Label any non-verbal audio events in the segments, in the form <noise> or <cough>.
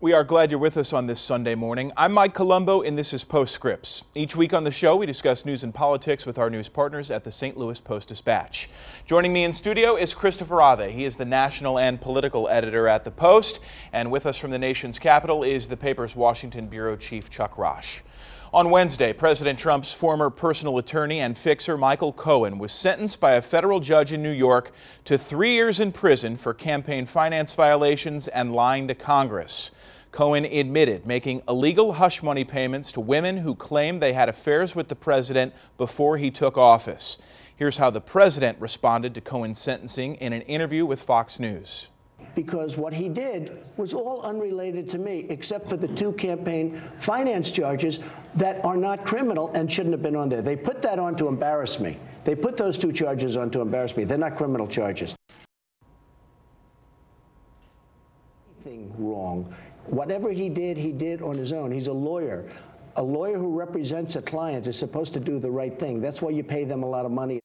We are glad you're with us on this Sunday morning. I'm Mike Colombo, and this is Postscripts. Each week on the show, we discuss news and politics with our news partners at the St. Louis Post Dispatch. Joining me in studio is Christopher Ave. He is the national and political editor at the Post, and with us from the nation's capital is the paper's Washington bureau chief, Chuck Raasch. On Wednesday, President Trump's former personal attorney and fixer Michael Cohen was sentenced by a federal judge in New York to three years in prison for campaign finance violations and lying to Congress. Cohen admitted making illegal hush money payments to women who claimed they had affairs with the president before he took office. Here's how the president responded to Cohen's sentencing in an interview with Fox News because what he did was all unrelated to me, except for the two campaign finance charges that are not criminal and shouldn't have been on there. They put that on to embarrass me. They put those two charges on to embarrass me. They're not criminal charges. Anything wrong. Whatever he did, he did on his own. He's a lawyer. A lawyer who represents a client is supposed to do the right thing. That's why you pay them a lot of money.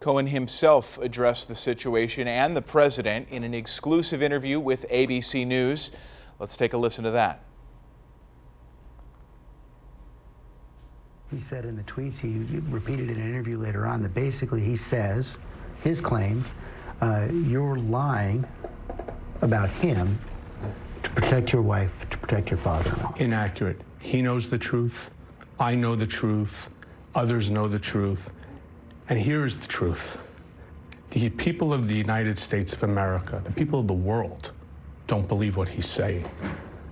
Cohen himself addressed the situation and the president in an exclusive interview with ABC News. Let's take a listen to that. He said in the tweets, he repeated in an interview later on, that basically he says, his claim, uh, you're lying about him to protect your wife, to protect your father in law. Inaccurate. He knows the truth. I know the truth. Others know the truth. And here is the truth the people of the United States of America, the people of the world, don't believe what he's saying.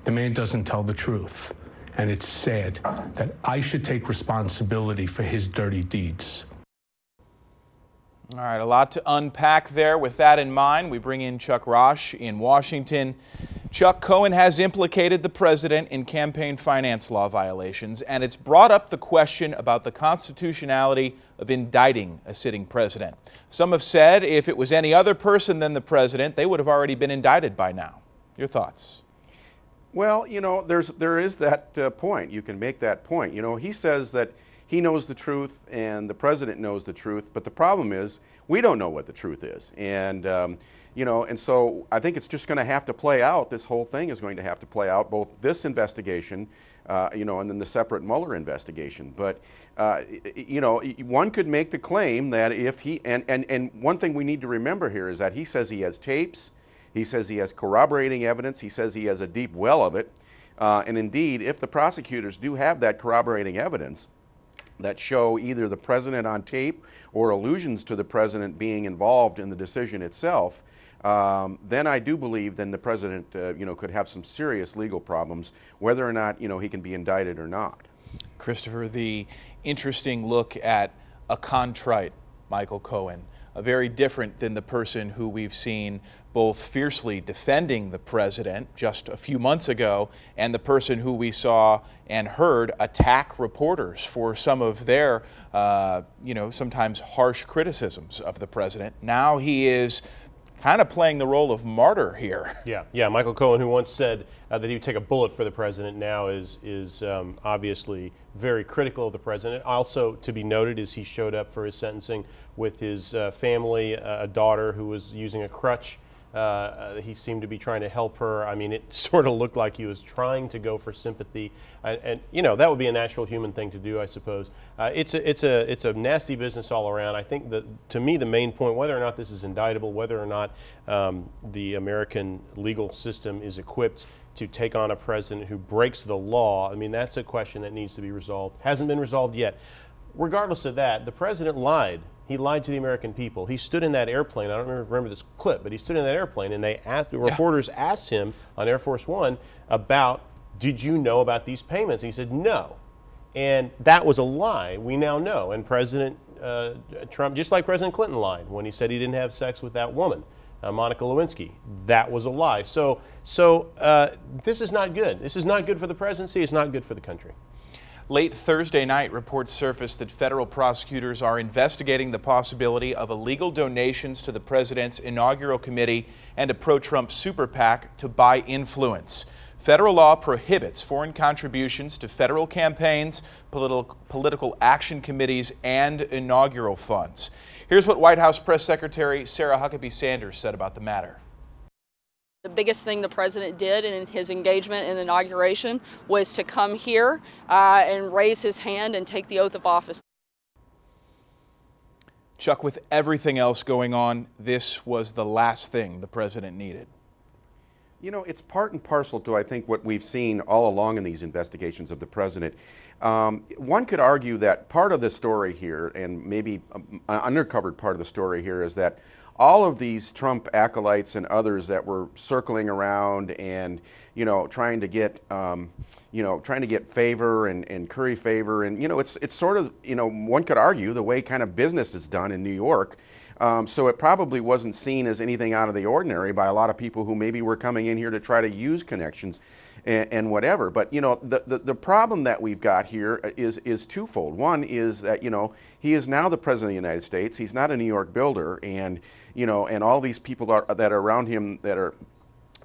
The man doesn't tell the truth. And it's sad that I should take responsibility for his dirty deeds. All right, a lot to unpack there. With that in mind, we bring in Chuck Raasch in Washington. Chuck Cohen has implicated the president in campaign finance law violations, and it's brought up the question about the constitutionality of indicting a sitting president. Some have said if it was any other person than the president, they would have already been indicted by now. Your thoughts? Well, you know, there's there is that uh, point. You can make that point. You know, he says that he knows the truth and the president knows the truth, but the problem is we don't know what the truth is, and um, you know, and so I think it's just going to have to play out. This whole thing is going to have to play out, both this investigation, uh, you know, and then the separate Mueller investigation. But, uh, you know, one could make the claim that if he, and, and, and one thing we need to remember here is that he says he has tapes, he says he has corroborating evidence, he says he has a deep well of it. Uh, and indeed, if the prosecutors do have that corroborating evidence, that show either the president on tape or allusions to the president being involved in the decision itself, um, then I do believe then the president, uh, you know, could have some serious legal problems, whether or not you know he can be indicted or not. Christopher, the interesting look at a contrite Michael Cohen, very different than the person who we've seen both fiercely defending the president just a few months ago and the person who we saw and heard attack reporters for some of their, uh, you know, sometimes harsh criticisms of the president. Now he is kind of playing the role of martyr here. <laughs> Yeah, yeah. Michael Cohen, who once said uh, that he would take a bullet for the president, now is is um, obviously very critical of the president. Also, to be noted, is he showed up for his sentencing with his uh, family, uh, a daughter who was using a crutch uh, uh, he seemed to be trying to help her. I mean, it <laughs> sort of looked like he was trying to go for sympathy, and, and you know that would be a natural human thing to do, I suppose. Uh, it's a it's a it's a nasty business all around. I think that to me the main point, whether or not this is indictable, whether or not um, the American legal system is equipped to take on a president who breaks the law, I mean that's a question that needs to be resolved. Hasn't been resolved yet. Regardless of that, the president lied he lied to the American people. He stood in that airplane. I don't remember this clip, but he stood in that airplane, and they asked the reporters yeah. asked him on Air Force One about, "Did you know about these payments?" And he said, "No," and that was a lie. We now know. And President uh, Trump, just like President Clinton, lied when he said he didn't have sex with that woman. Uh, Monica Lewinsky. That was a lie. So, so uh, this is not good. This is not good for the presidency. It's not good for the country. Late Thursday night, reports surfaced that federal prosecutors are investigating the possibility of illegal donations to the president's inaugural committee and a pro Trump super PAC to buy influence. Federal law prohibits foreign contributions to federal campaigns, political, political action committees, and inaugural funds. Here's what White House Press Secretary Sarah Huckabee Sanders said about the matter. The biggest thing the president did in his engagement in the inauguration was to come here uh, and raise his hand and take the oath of office. Chuck, with everything else going on, this was the last thing the president needed. You know, it's part and parcel to, I think, what we've seen all along in these investigations of the president. Um, one could argue that part of the story here, and maybe an undercovered part of the story here, is that all of these Trump acolytes and others that were circling around and you know trying to get um, you know trying to get favor and, and curry favor and you know it's it's sort of you know one could argue the way kind of business is done in New York. Um, so it probably wasn't seen as anything out of the ordinary by a lot of people who maybe were coming in here to try to use connections and, and whatever. But you know, the, the, the problem that we've got here is is twofold. One is that you know he is now the president of the United States. He's not a New York builder, and you know, and all these people that are, that are around him that are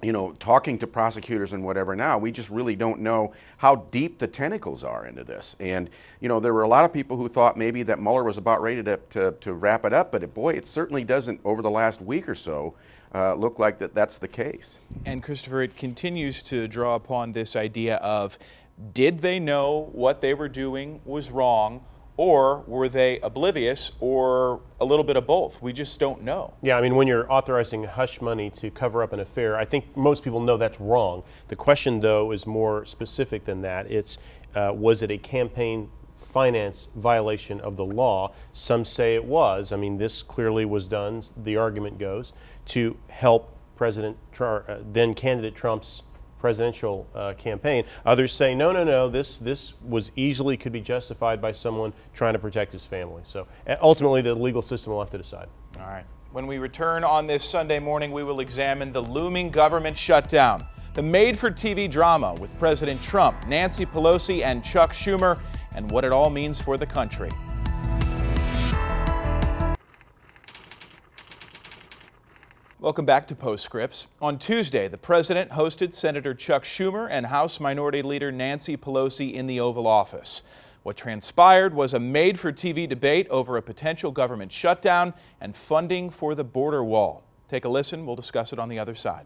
you know, talking to prosecutors and whatever now, we just really don't know how deep the tentacles are into this. And, you know, there were a lot of people who thought maybe that Mueller was about ready to, to, to wrap it up, but it, boy, it certainly doesn't over the last week or so uh, look like that that's the case. And Christopher, it continues to draw upon this idea of did they know what they were doing was wrong? Or were they oblivious or a little bit of both? We just don't know. Yeah, I mean, when you're authorizing hush money to cover up an affair, I think most people know that's wrong. The question, though, is more specific than that. It's uh, was it a campaign finance violation of the law? Some say it was. I mean, this clearly was done, the argument goes, to help President, uh, then candidate Trump's presidential uh, campaign. Others say, no, no, no, this, this was easily could be justified by someone trying to protect his family. So ultimately, the legal system will have to decide. All right. When we return on this Sunday morning, we will examine the looming government shutdown, the made for TV drama with President Trump, Nancy Pelosi, and Chuck Schumer, and what it all means for the country. Welcome back to Postscripts. On Tuesday, the president hosted Senator Chuck Schumer and House Minority Leader Nancy Pelosi in the Oval Office. What transpired was a made for TV debate over a potential government shutdown and funding for the border wall. Take a listen, we'll discuss it on the other side.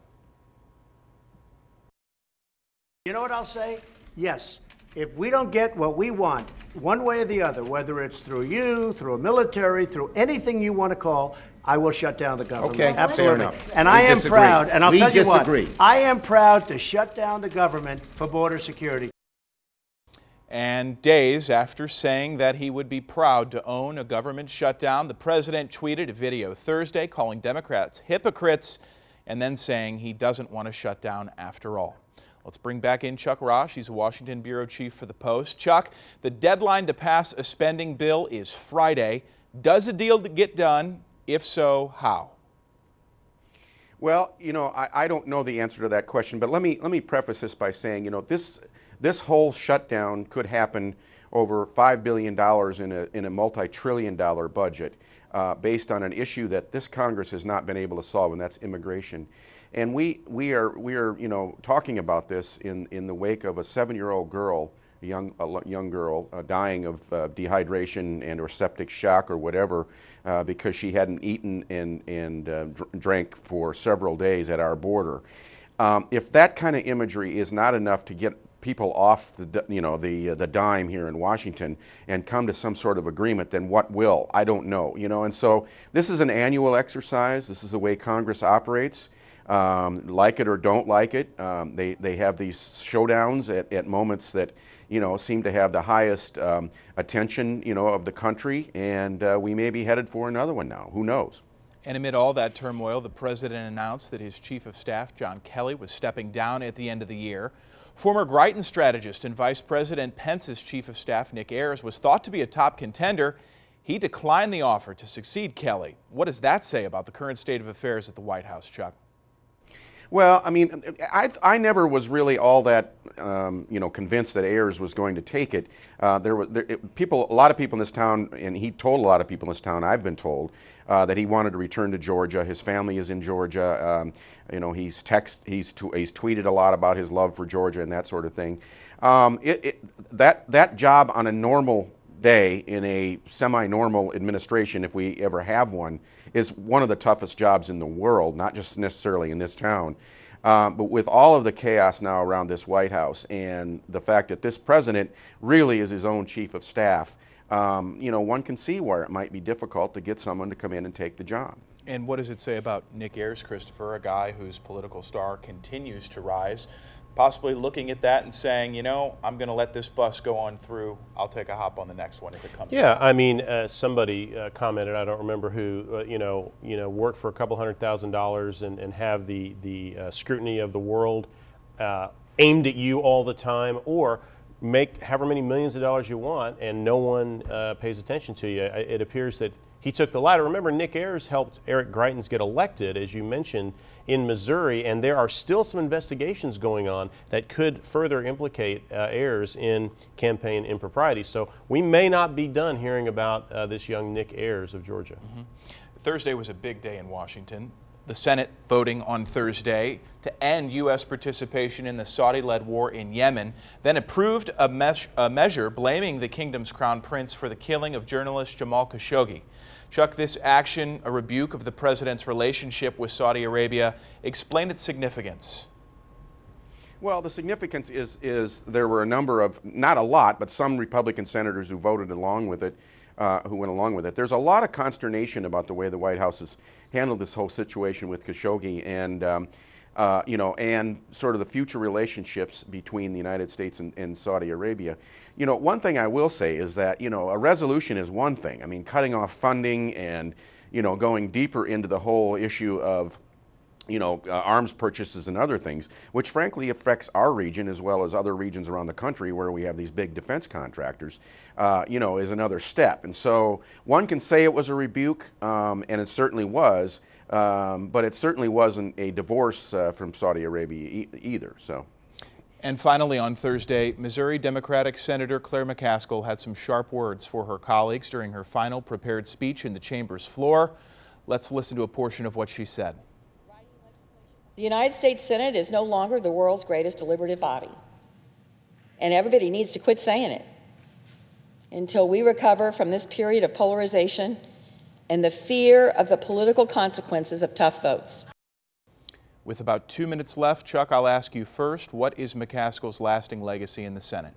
You know what I'll say? Yes. If we don't get what we want, one way or the other, whether it's through you, through a military, through anything you want to call, I will shut down the government. Okay, absolutely. fair enough. And We I am disagree. proud, and I'll We tell you what. disagree. what, I am proud to shut down the government for border security. And days after saying that he would be proud to own a government shutdown, the president tweeted a video Thursday calling Democrats hypocrites and then saying he doesn't want to shut down after all. Let's bring back in Chuck Raasch. He's a Washington bureau chief for the Post. Chuck, the deadline to pass a spending bill is Friday. Does a deal get done? If so, how? Well, you know, I, I don't know the answer to that question, but let me let me preface this by saying, you know, this this whole shutdown could happen over five billion dollars in a in a multi-trillion dollar budget, uh, based on an issue that this Congress has not been able to solve, and that's immigration. And we we are we are you know talking about this in in the wake of a seven-year-old girl a young, a young girl uh, dying of uh, dehydration and or septic shock or whatever uh, because she hadn't eaten and, and uh, dr drank for several days at our border. Um, if that kind of imagery is not enough to get people off the, you know, the, uh, the dime here in Washington and come to some sort of agreement, then what will? I don't know. You know, and so this is an annual exercise. This is the way Congress operates. Um, like it or don't like it, um, they, they have these showdowns at, at moments that you know, seem to have the highest um, attention, you know, of the country, and uh, we may be headed for another one now. Who knows? And amid all that turmoil, the president announced that his chief of staff, John Kelly, was stepping down at the end of the year. Former Greitens strategist and Vice President Pence's chief of staff, Nick Ayers, was thought to be a top contender. He declined the offer to succeed Kelly. What does that say about the current state of affairs at the White House, Chuck? Well, I mean, I, I never was really all that, um, you know, convinced that Ayers was going to take it. Uh, there were there, it, people, a lot of people in this town, and he told a lot of people in this town, I've been told, uh, that he wanted to return to Georgia. His family is in Georgia. Um, you know, he's text, he's he's tweeted a lot about his love for Georgia and that sort of thing. Um, it, it, that that job on a normal day in a semi-normal administration, if we ever have one, is one of the toughest jobs in the world, not just necessarily in this town. Um, but with all of the chaos now around this White House and the fact that this president really is his own chief of staff, um, you know, one can see where it might be difficult to get someone to come in and take the job. And what does it say about Nick Ayers, Christopher, a guy whose political star continues to rise? Possibly looking at that and saying, you know, I'm going to let this bus go on through. I'll take a hop on the next one if it comes. Yeah, I mean, uh, somebody uh, commented. I don't remember who. Uh, you know, you know, work for a couple hundred thousand dollars and, and have the the uh, scrutiny of the world uh, aimed at you all the time, or make however many millions of dollars you want and no one uh, pays attention to you. It appears that he took the latter. Remember, Nick Ayers helped Eric Greitens get elected, as you mentioned, in Missouri, and there are still some investigations going on that could further implicate uh, Ayers in campaign impropriety. So we may not be done hearing about uh, this young Nick Ayers of Georgia. Mm-hmm. Thursday was a big day in Washington. The Senate voting on Thursday to end U.S. participation in the Saudi led war in Yemen, then approved a, mes- a measure blaming the kingdom's crown prince for the killing of journalist Jamal Khashoggi. Chuck, this action, a rebuke of the president's relationship with Saudi Arabia, explain its significance. Well, the significance is, is there were a number of, not a lot, but some Republican senators who voted along with it, uh, who went along with it. There's a lot of consternation about the way the White House has handled this whole situation with Khashoggi and, um, uh, you know, and sort of the future relationships between the United States and, and, Saudi Arabia. You know, one thing I will say is that, you know, a resolution is one thing. I mean, cutting off funding and, you know, going deeper into the whole issue of, you know, uh, arms purchases and other things, which frankly affects our region as well as other regions around the country where we have these big defense contractors, uh, you know, is another step. And so one can say it was a rebuke, um, and it certainly was. Um, but it certainly wasn't a divorce uh, from Saudi Arabia e either. So. And finally, on Thursday, Missouri Democratic Senator Claire McCaskill had some sharp words for her colleagues during her final prepared speech in the chamber's floor. Let's listen to a portion of what she said. The United States Senate is no longer the world's greatest deliberative body. And everybody needs to quit saying it until we recover from this period of polarization and the fear of the political consequences of tough votes. With about two minutes left, Chuck, I'll ask you first what is McCaskill's lasting legacy in the Senate?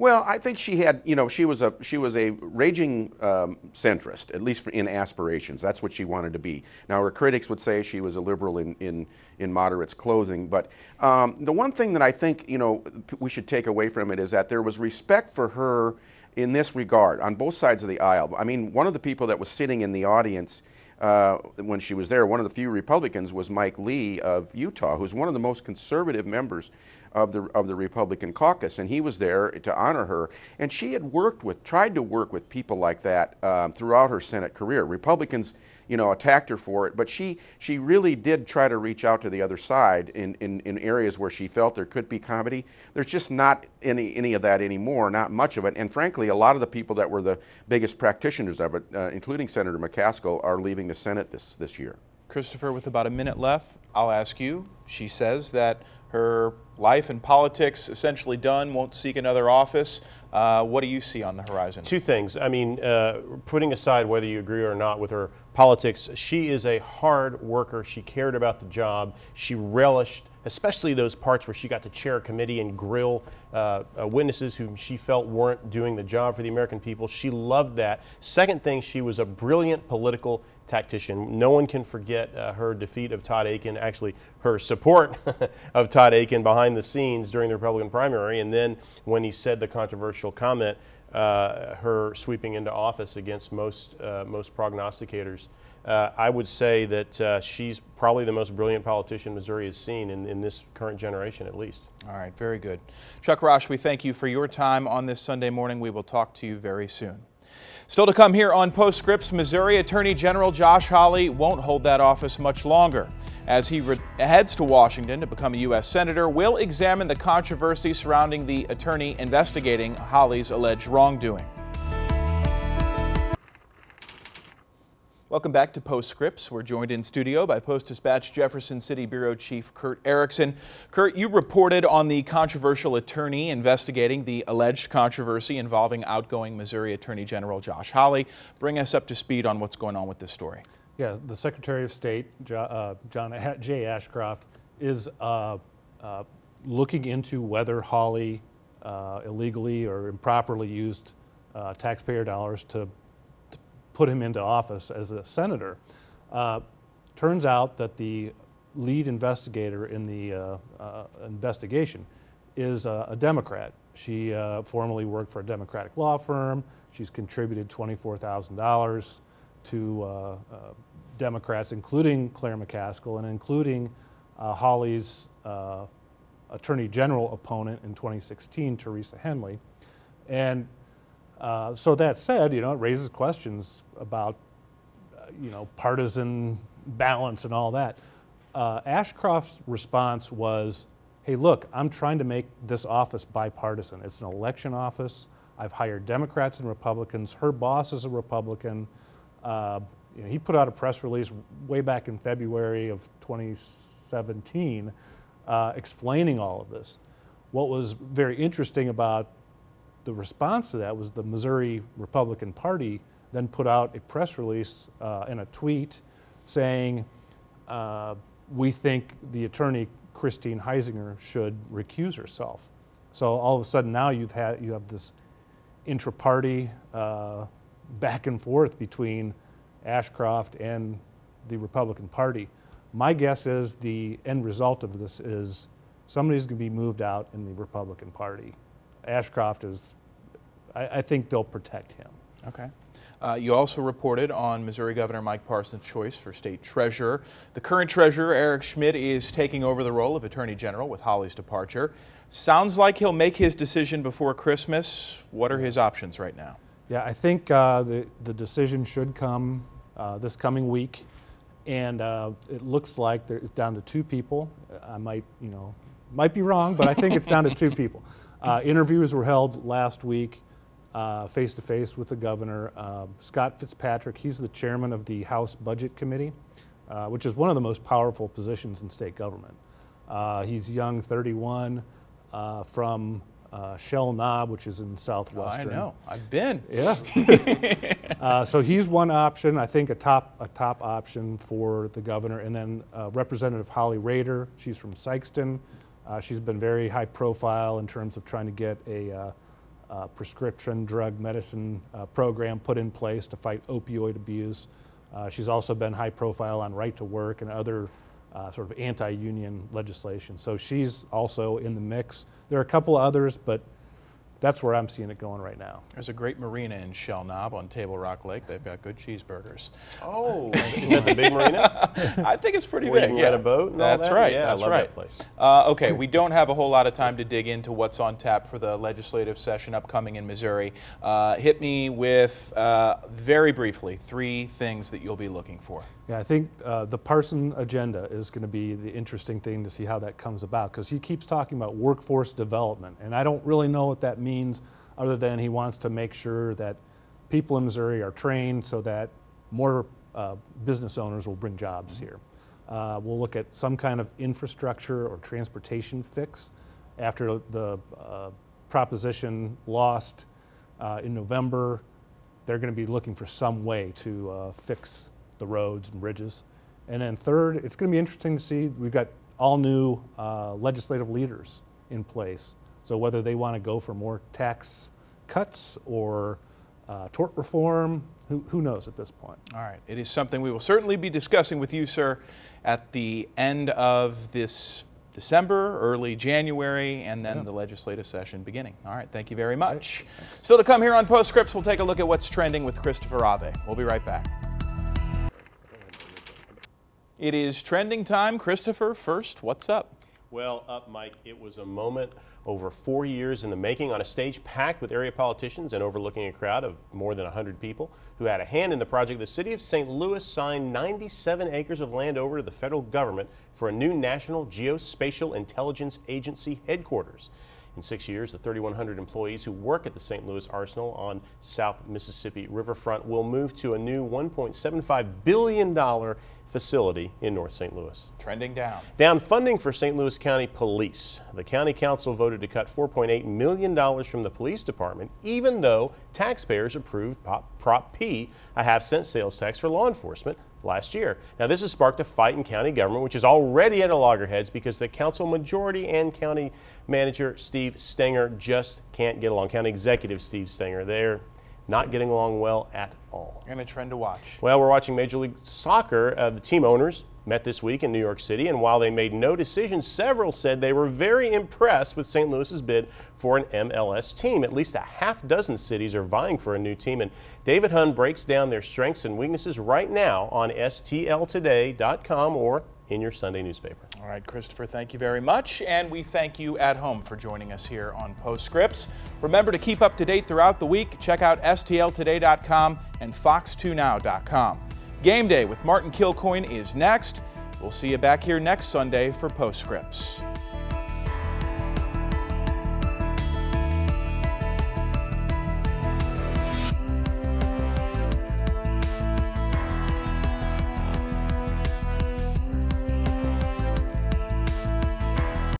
Well, I think she had, you know, she was a she was a raging um, centrist, at least in aspirations. That's what she wanted to be. Now, her critics would say she was a liberal in in, in moderates clothing, but um, the one thing that I think you know we should take away from it is that there was respect for her in this regard on both sides of the aisle. I mean, one of the people that was sitting in the audience uh, when she was there, one of the few Republicans was Mike Lee of Utah, who's one of the most conservative members of the of the Republican caucus, and he was there to honor her. And she had worked with, tried to work with people like that um, throughout her Senate career. Republicans you know, attacked her for it. But she, she really did try to reach out to the other side in, in, in areas where she felt there could be comity. There's just not any, any of that anymore, not much of it. And frankly, a lot of the people that were the biggest practitioners of it, uh, including Senator McCaskill, are leaving the Senate this, this year. Christopher, with about a minute left, I'll ask you. She says that her life in politics essentially done, won't seek another office. Uh, what do you see on the horizon? Two things. I mean, uh, putting aside whether you agree or not with her politics, she is a hard worker. She cared about the job. She relished, especially those parts where she got to chair a committee and grill uh, uh witnesses whom she felt weren't doing the job for the American people. She loved that. Second thing, she was a brilliant political tactician. No one can forget uh, her defeat of Todd Akin, actually, her support <laughs> of Todd Akin behind the scenes during the Republican primary. And then when he said the controversial comment, uh, her sweeping into office against most, uh, most prognosticators. Uh, I would say that uh, she's probably the most brilliant politician Missouri has seen in, in this current generation, at least. All right, very good. Chuck Raasch, we thank you for your time on this Sunday morning. We will talk to you very soon. Still to come here on Postscripts, Missouri Attorney General Josh Hawley won't hold that office much longer. As he heads to Washington to become a U.S. Senator, we'll examine the controversy surrounding the attorney investigating Hawley's alleged wrongdoing. Welcome back to Postscripts. We're joined in studio by Post Dispatch Jefferson City Bureau Chief Kurt Erickson. Kurt, you reported on the controversial attorney investigating the alleged controversy involving outgoing Missouri Attorney General Josh Hawley. Bring us up to speed on what's going on with this story. Yeah, the Secretary of State, uh, John J. Ashcroft, is uh, uh, looking into whether Hawley uh, illegally or improperly used uh, taxpayer dollars to put him into office as a senator. Uh, turns out that the lead investigator in the uh, uh, investigation is a Democrat. She uh, formerly worked for a Democratic law firm. She's contributed $24,000 to uh, Democrats, including Claire McCaskill and including uh, Attorney General opponent in 2016, Teresa Hensley. And uh, so that said, you know, it raises questions about, uh, you know, partisan balance and all that. Uh, Ashcroft's response was, hey, look, I'm trying to make this office bipartisan. It's an election office. I've hired Democrats and Republicans. Her boss is a Republican. Uh, you know, he put out a press release way back in February of 2017 uh, explaining all of this. What was very interesting about the response to that was the Missouri Republican Party then put out a press release uh, and a tweet saying, uh, we think the attorney Christine Heisinger should recuse herself. So all of a sudden now you've had you have this intra-party uh, back and forth between Ashcroft and the Republican Party. My guess is the end result of this is somebody's going to be moved out in the Republican Party. Ashcroft is, I, I think they'll protect him. Okay. Uh, you also reported on Missouri Governor Mike Parson's choice for state treasurer. The current treasurer, Eric Schmitt, is taking over the role of attorney general with Hawley's departure. Sounds like he'll make his decision before Christmas. What are his options right now? Yeah, I think uh, the, the decision should come uh, this coming week. And uh, it looks like it's down to two people. I might, you know, might be wrong, but I think it's down to two people. <laughs> Uh, interviews were held last week, face to face with the governor. Uh, Scott Fitzpatrick, he's the chairman of the House Budget Committee, uh, which is one of the most powerful positions in state government. Uh, he's young, 31, uh, from uh, Shell Knob, which is in Southwestern. I know. I've been. Yeah. <laughs> uh, so he's one option. I think a top a top option for the governor, and then uh, Representative Holly Rehder. She's from Sikeston. Uh, she's been very high profile in terms of trying to get a uh, uh, prescription drug medicine program put in place to fight opioid abuse. She's also been high profile on right to work and other sort of anti-union legislation. So she's also in the mix. There are a couple others, but that's where I'm seeing it going right now. There's a great marina in Shell Knob on Table Rock Lake. They've got good cheeseburgers. Oh, <laughs> is that the big marina? I think it's pretty Where you big. can yeah. a boat and all That's that? right. Yeah, I love right. that place. Uh, okay, we don't have a whole lot of time to dig into what's on tap for the legislative session upcoming in Missouri. Uh, hit me with uh, very briefly three things that you'll be looking for. Yeah, I think uh, the Parson agenda is going to be the interesting thing to see how that comes about because he keeps talking about workforce development, and I don't really know what that means other than he wants to make sure that people in Missouri are trained so that more uh, business owners will bring jobs here. Uh, we'll look at some kind of infrastructure or transportation fix after the uh, proposition lost uh, in November. They're going to be looking for some way to uh, fix the roads and bridges. And then third, it's going to be interesting to see, we've got all new uh, legislative leaders in place. So whether they want to go for more tax cuts or uh, tort reform, who, who knows at this point? All right, it is something we will certainly be discussing with you, sir, at the end of this December, early January, and then the legislative session beginning. All right, thank you very much. Still to come here on Postscripts, we'll take a look at what's trending with Christopher Ave. We'll be right back. It is trending time. Christopher, first, what's up? Well, up, Mike, it was a moment over four years in the making on a stage packed with area politicians and overlooking a crowd of more than 100 people who had a hand in the project. The city of St. Louis signed 97 acres of land over to the federal government for a new National Geospatial Intelligence Agency headquarters. In six years, the 3,100 employees who work at the St. Louis Arsenal on South Mississippi Riverfront will move to a new $1.75 billion facility in North St. Louis. Trending down. Down funding for St. Louis County Police. The County Council voted to cut $4.8 million from the police department, even though taxpayers approved Prop P, a half cent sales tax for law enforcement, last year. Now, this has sparked a fight in county government, which is already at a loggerheads because the council majority and county manager Steve Stenger just can't get along. County executive Steve Stenger, they're not getting along well at all. And a trend to watch. Well, we're watching Major League Soccer. Uh, the team owners met this week in New York City, and while they made no decision, several said they were very impressed with St. Louis's bid for an MLS team. At least a half dozen cities are vying for a new team, and David Hunn breaks down their strengths and weaknesses right now on STLtoday.com or in your Sunday newspaper. All right, Christopher, thank you very much. And we thank you at home for joining us here on Postscripts. Remember to keep up to date throughout the week. Check out STLtoday.com and Fox2Now.com. Game Day with Martin Kilcoyne is next. We'll see you back here next Sunday for Postscripts.